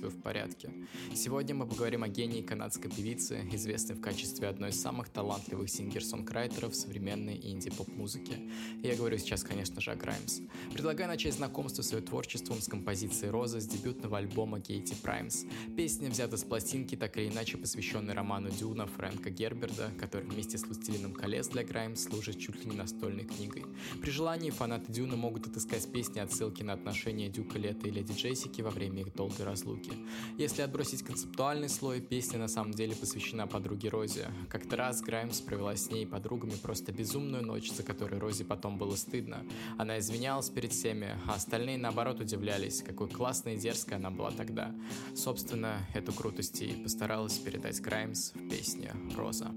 вы в порядке. Сегодня мы поговорим о гении канадской певицы, известной в качестве одной из самых талантливых сингер-сонграйтеров современной инди-поп-музыки. Я говорю сейчас, конечно же, о Граймс. Предлагаю начать знакомство с ее творчеством с композицией «Роза» с дебютного альбома Кейти Праймс. Песня взята с пластинки, так или иначе посвященной роману Дюна Фрэнка Герберда, который вместе с «Властелином колец» для Граймс служит чуть ли не настольной книгой. При желании фанаты Дюна могут отыскать в песне отсылки на отношения Дюка Лета и Леди Джессики во время их долгой разлуки. Если отбросить концептуальный слой, песня на самом деле посвящена подруге Розе. Как-то раз Граймс провела с ней и подругами просто безумную ночь, за которой Розе потом было стыдно. Она извинялась перед всеми, а остальные наоборот удивлялись, какой классной и дерзкой она была тогда. Собственно, эту крутость и постаралась передать Граймс в песне «Роза».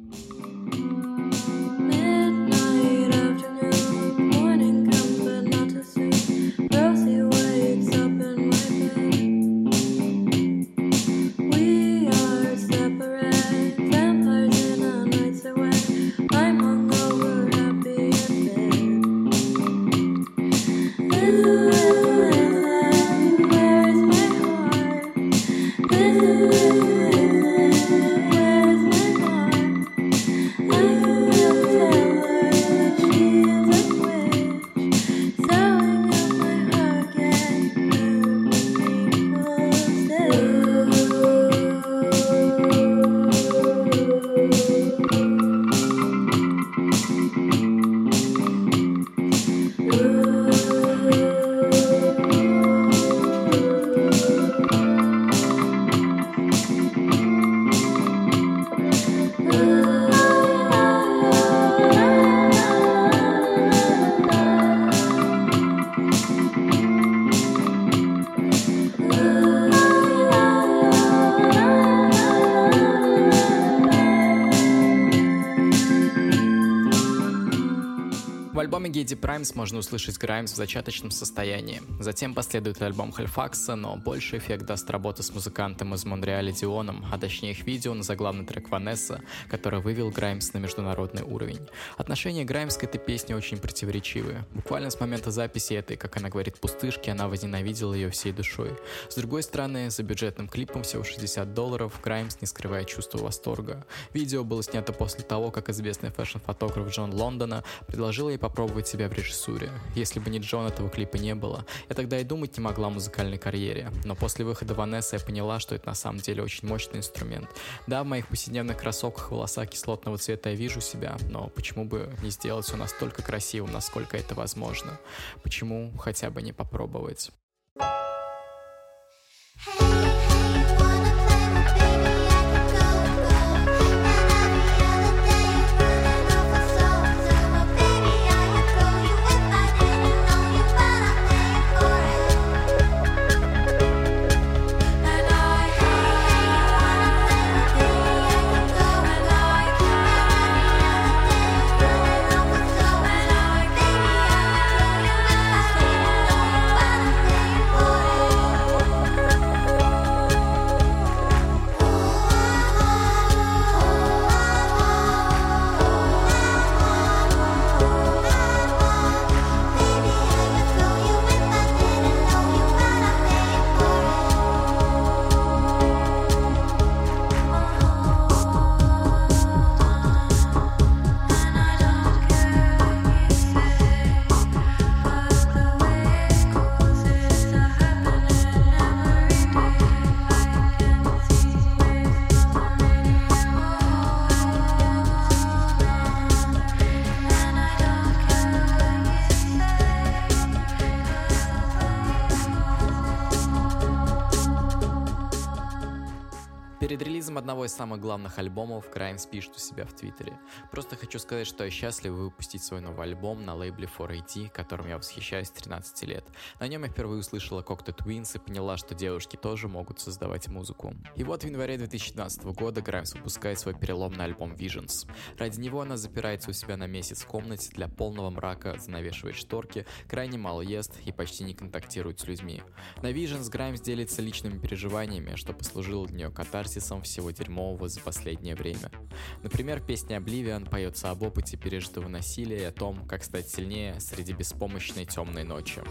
Гейди Праймс можно услышать Граймс в зачаточном состоянии. Затем последует альбом Хальфакса, но больше эффект даст работа с музыкантом из Монреаля Дионом, а точнее их видео на заглавный трек Ванесса, который вывел Граймс на международный уровень. Отношения Граймс к этой песне очень противоречивые. Буквально с момента записи этой, как она говорит, пустышки, она возненавидела ее всей душой. С другой стороны, за бюджетным клипом всего 60 долларов, Граймс не скрывает чувство восторга. Видео было снято после того, как известный фэшн-фотограф Джон Лондона предложил ей попробовать себя в режиссуре. Если бы не Джон, этого клипа не было. Я тогда и думать не могла о музыкальной карьере. Но после выхода Ванессы я поняла, что это на самом деле очень мощный инструмент. Да, в моих повседневных кроссовках волоса кислотного цвета я вижу себя, но почему бы не сделать все настолько красивым, насколько это возможно? Почему хотя бы не попробовать? Hey. Одного из самых главных альбомов Grimes пишет у себя в Твиттере. Просто хочу сказать, что я счастлив выпустить свой новый альбом на лейбле 4AD, которым я восхищаюсь с 13 лет. На нем я впервые услышала Cocteau Twins и поняла, что девушки тоже могут создавать музыку. И вот в январе 2012 года Grimes выпускает свой переломный альбом Visions. Ради него она запирается у себя на месяц в комнате для полного мрака, занавешивает шторки, крайне мало ест и почти не контактирует с людьми. На Visions Grimes делится личными переживаниями, что послужило для нее катарсисом всего дерьмового за последнее время. Например, песня Oblivion поется об опыте пережитого насилия и о том, как стать сильнее среди беспомощной темной ночи.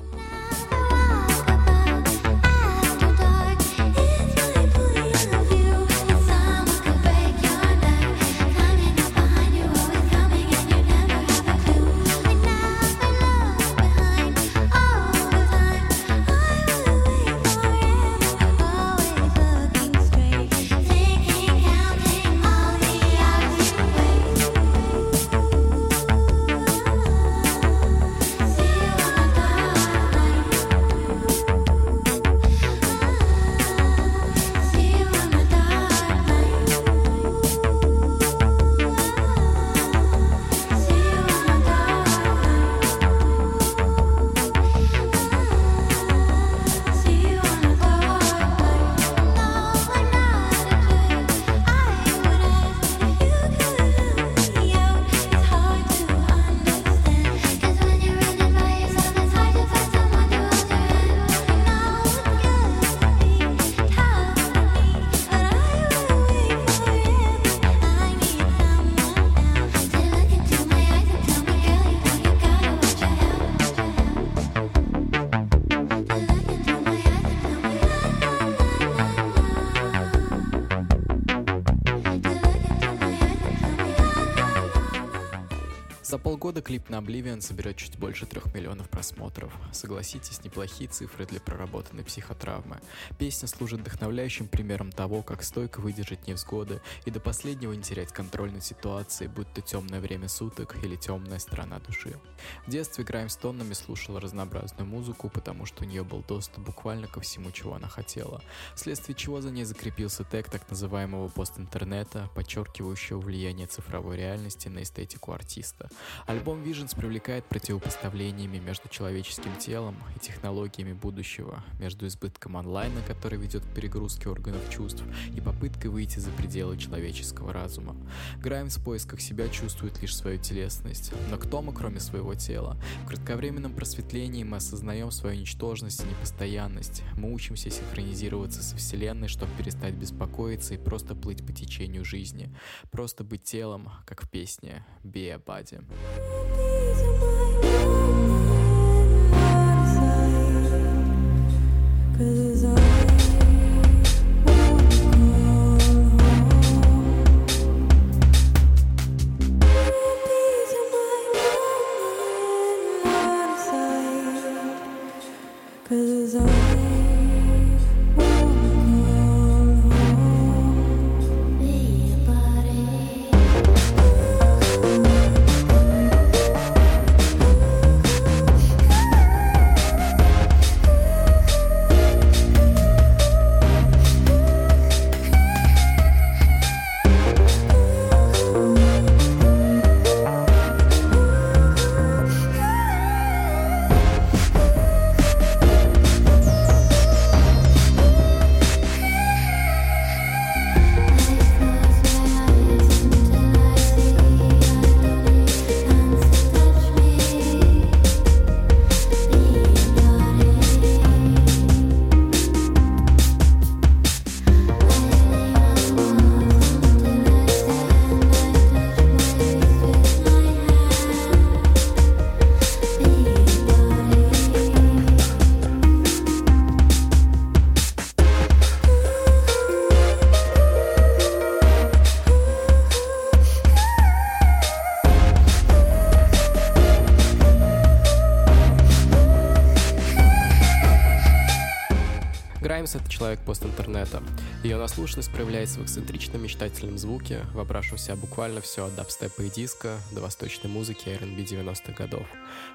Полгода клип на Oblivion соберет чуть больше трех миллионов просмотров. Согласитесь, неплохие цифры для проработанной психотравмы. Песня служит вдохновляющим примером того, как стойко выдержать невзгоды и до последнего не терять контроль над ситуацией, будь то темное время суток или темная сторона души. В детстве Граймс тоннами слушала разнообразную музыку, потому что у нее был доступ буквально ко всему, чего она хотела, вследствие чего за ней закрепился тег так называемого постинтернета, подчеркивающего влияние цифровой реальности на эстетику артиста. Альбом Visions привлекает противопоставлениями между человеческим телом и технологиями будущего, между избытком онлайна, который ведет к перегрузке органов чувств, и попыткой выйти за пределы человеческого разума. Граймс в поисках себя чувствует лишь свою телесность. Но кто мы, кроме своего тела? В кратковременном просветлении мы осознаем свою ничтожность и непостоянность. Мы учимся синхронизироваться со Вселенной, чтобы перестать беспокоиться и просто плыть по течению жизни. Просто быть телом, как в песне «Be a body». Please, человек постинтернета. Ее наслушанность проявляется в эксцентричном мечтательном звуке, вобравшемся буквально все от дабстепа и диска до восточной музыки R&B 90-х годов.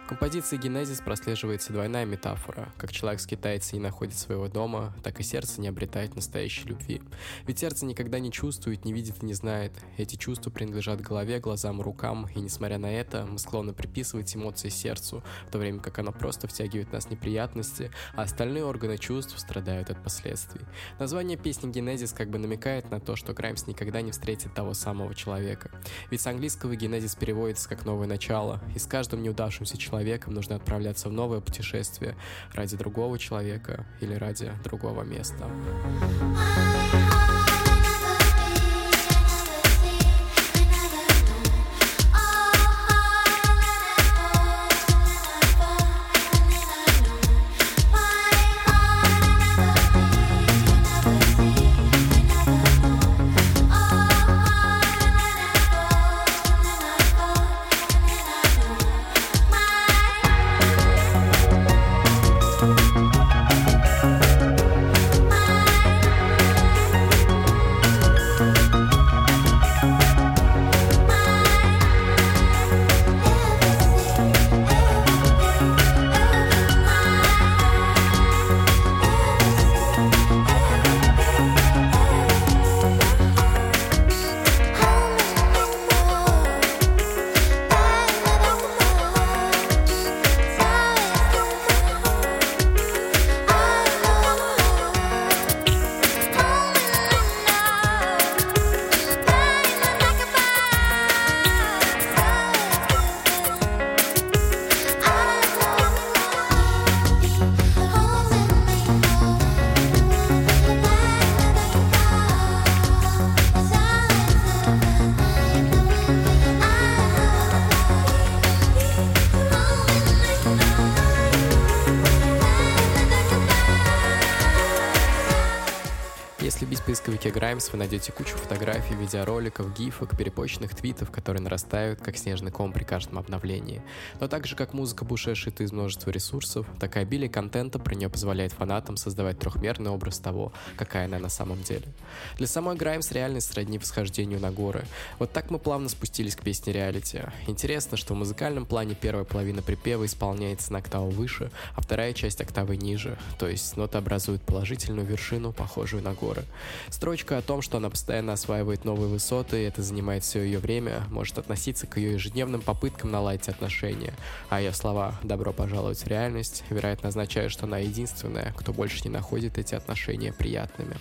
В композиции «Генезис» прослеживается двойная метафора. Как человек скитается и не находит своего дома, так и сердце не обретает настоящей любви. Ведь сердце никогда не чувствует, не видит и не знает. Эти чувства принадлежат голове, глазам, рукам, и несмотря на это, мы склонны приписывать эмоции сердцу, в то время как оно просто втягивает нас в неприятности, а остальные органы чувств страдают от последствий. Название песни «Генезис» как бы намекает на то, что Граймс никогда не встретит того самого человека. Ведь с английского «Генезис» переводится как «новое начало», и с каждым неудавшимся человеком нужно отправляться в новое путешествие ради другого человека или ради другого места. поисковике Grimes вы найдете кучу фотографий, видеороликов, гифок, перепочных твитов, которые нарастают, как снежный ком при каждом обновлении. Но так же, как музыка Буше шита из множества ресурсов, такая обилие контента про нее позволяет фанатам создавать трехмерный образ того, какая она на самом деле. Для самой Grimes реальность сродни восхождению на горы. Вот так мы плавно спустились к песне реалити. Интересно, что в музыкальном плане первая половина припева исполняется на октаву выше, а вторая часть октавы ниже, то есть ноты образуют положительную вершину, похожую на горы. Строчка о том, что она постоянно осваивает новые высоты, и это занимает все ее время, может относиться к ее ежедневным попыткам наладить отношения, а ее слова «добро пожаловать в реальность» вероятно означают, что она единственная, кто больше не находит эти отношения приятными.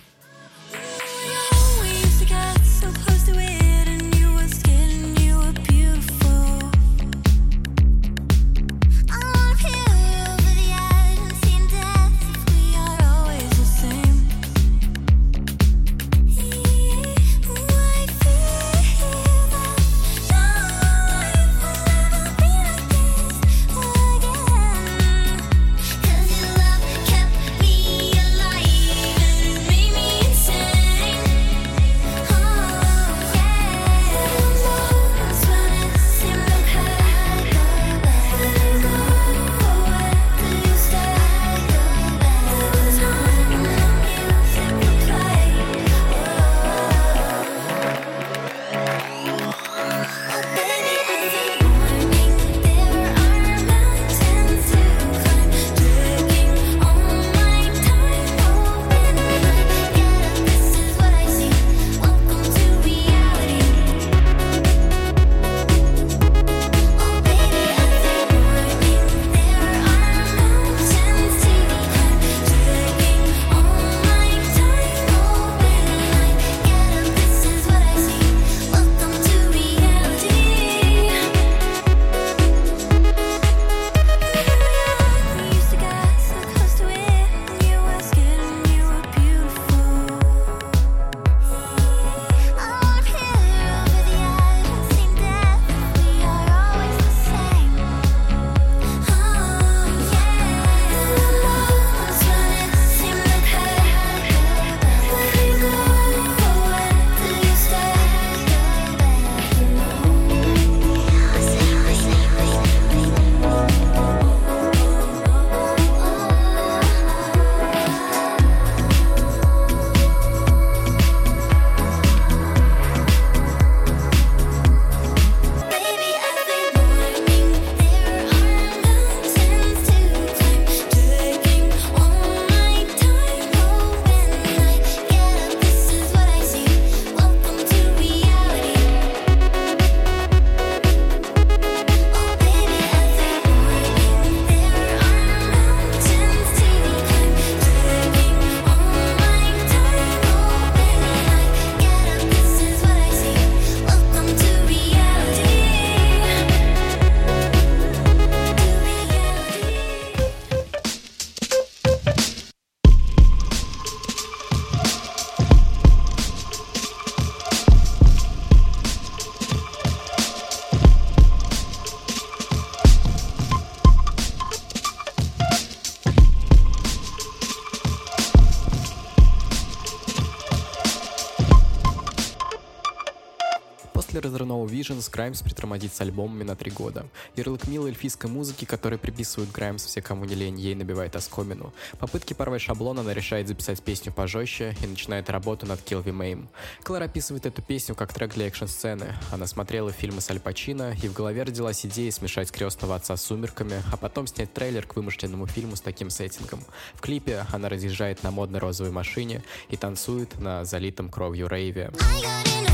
Visions Grimes притормозит с альбомами на три года. Ярлык милой эльфийской музыки, который приписывают Grimes все, кому не лень, ей набивает оскомину. Попытки порвать шаблон она решает записать песню пожестче и начинает работу над Kill the Mame. Клэр описывает эту песню как трек для экшн-сцены. Она смотрела фильмы с Аль Пачино, и в голове родилась идея смешать крестного отца с сумерками, а потом снять трейлер к вымышленному фильму с таким сеттингом. В клипе она разъезжает на модной розовой машине и танцует на залитом кровью рейве. После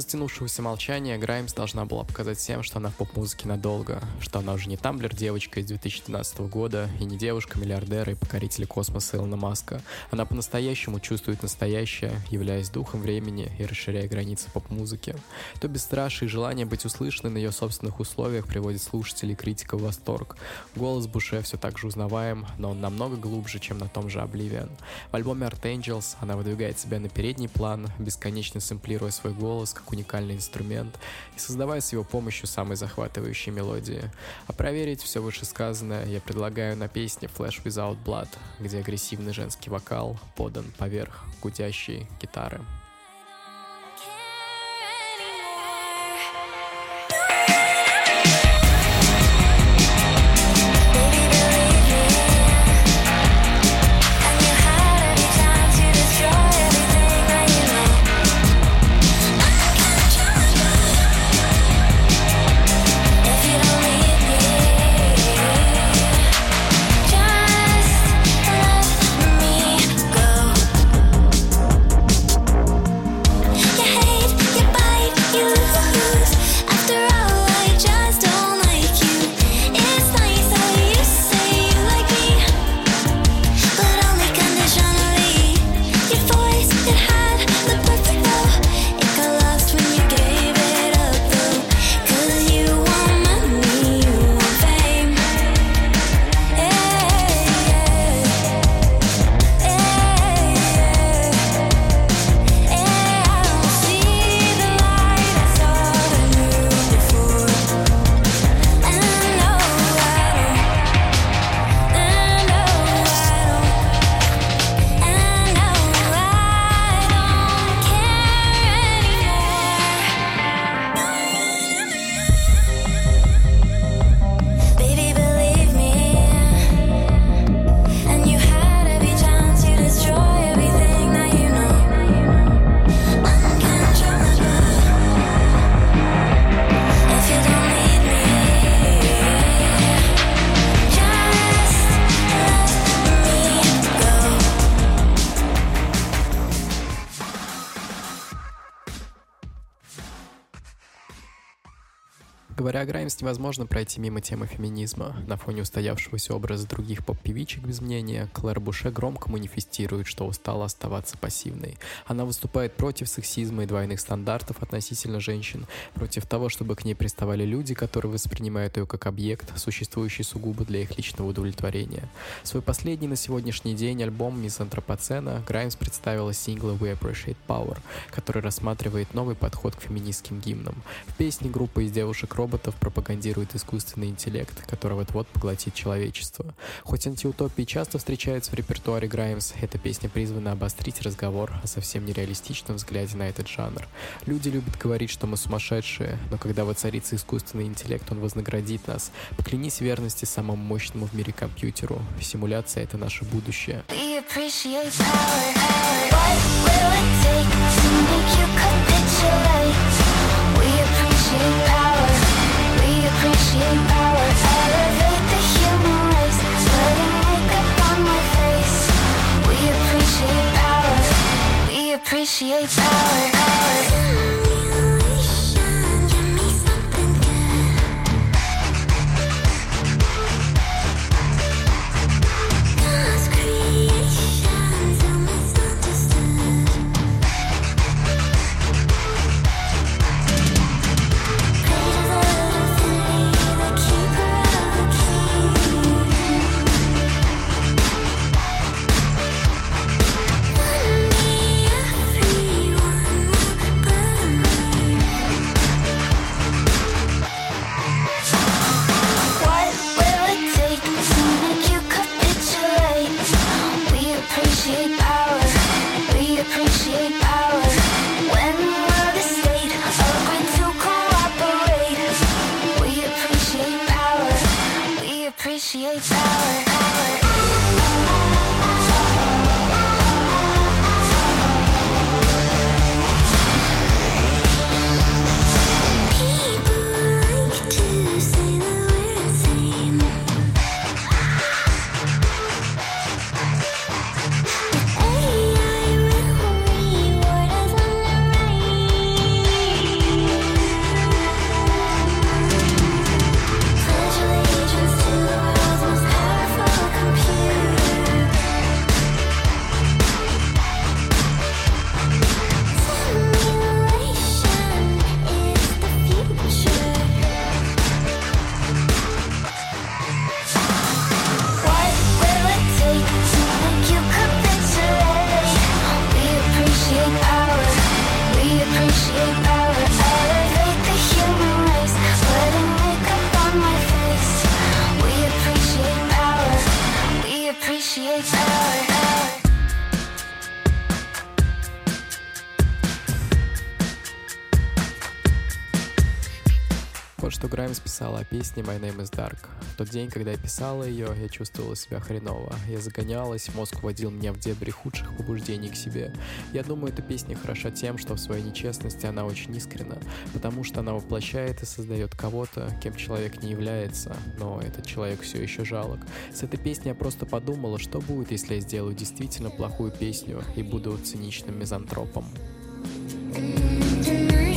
затянувшегося молчания Граймс должна была показать всем, что она в поп-музыке надолго, что она уже не тамблер-девочка из 2012 года и не девушка-миллиардера и покорителя космоса Илона Маска. Она по-настоящему чувствует настоящее, являясь духом времени и расширяя границы поп-музыки. То бесстрашие и желание быть услышанной на ее собственных условиях приводит слушателей и критиков в восторг. Голос Буше все так же узнаваем, но он намного глубже, чем на том же Oblivion. В альбоме Art Angels она выдвигает себя на передний план, бесконечно сэмплируя свой голос голос уникальный инструмент и создавая с его помощью самые захватывающие мелодии. А проверить все вышесказанное я предлагаю на песне Flash Without Blood, где агрессивный женский вокал подан поверх гудящей гитары. Граймс, невозможно пройти мимо темы феминизма. На фоне устоявшегося образа других поп-певичек без мнения, Клэр Буше громко манифестирует, что устала оставаться пассивной. Она выступает против сексизма и двойных стандартов относительно женщин, против того, чтобы к ней приставали люди, которые воспринимают ее как объект, существующий сугубо для их личного удовлетворения. Свой последний на сегодняшний день альбом «Мисс Антропоцена» Граймс представила сингла «We Appreciate Power», который рассматривает новый подход к феминистским гимнам. В песне группа из девушек-роботов роботов пропагандирует искусственный интеллект, который вот-вот поглотит человечество. Хоть антиутопии часто встречаются в репертуаре Граймс, эта песня призвана обострить разговор о совсем нереалистичном взгляде на этот жанр. Люди любят говорить, что мы сумасшедшие, но когда воцарится искусственный интеллект, он вознаградит нас. Поклянись верности самому мощному в мире компьютеру. Симуляция — это наше будущее. We appreciate power, appreciate power. appreciate power, appreciates power. Что Граймс писала о песне My Name is Dark. В тот день, когда я писала ее, я чувствовала себя хреново. Я загонялась, мозг водил меня в дебри худших побуждений к себе. Я думаю, эта песня хороша тем, что в своей нечестности она очень искренна, потому что она воплощает и создает кого-то, кем человек не является, но этот человек все еще жалок. С этой песней я просто подумала, что будет, если я сделаю действительно плохую песню и буду циничным мизантропом. И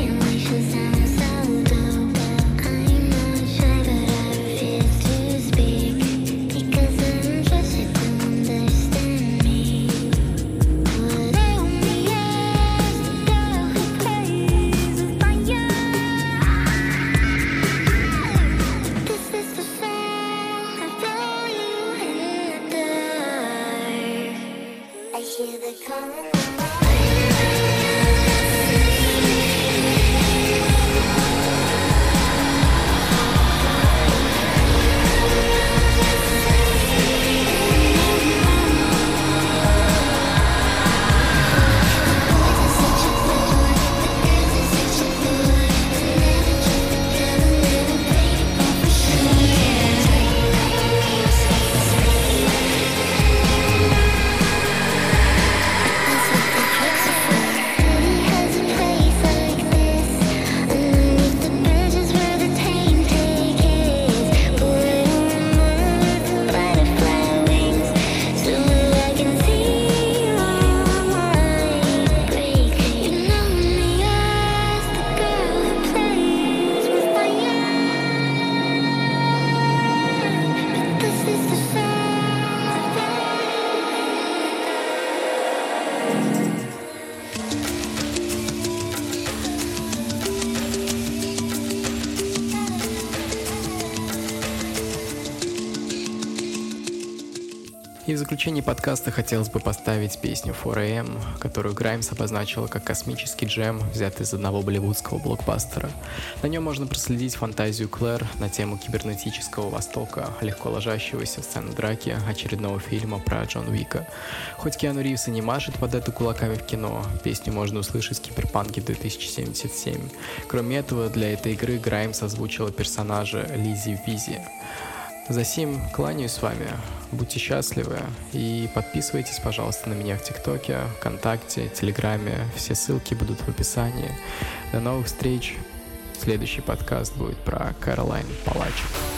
заключение подкаста хотелось бы поставить песню 4AM, которую Граймс обозначила как космический джем, взятый из одного болливудского блокбастера. На нем можно проследить фантазию Клэр на тему кибернетического Востока, легко ложащегося в сцену драки очередного фильма про Джон Вика. Хоть Киану Ривз и не машет под это кулаками в кино, песню можно услышать в Киберпанке 2077. Кроме этого, для этой игры Граймс озвучила персонажа Лизи Визи. За сим кланяюсь с вами. Будьте счастливы и подписывайтесь, пожалуйста, на меня в ТикТоке, ВКонтакте, Телеграме. Все ссылки будут в описании. До новых встреч. Следующий подкаст будет про Каролайн Палачик.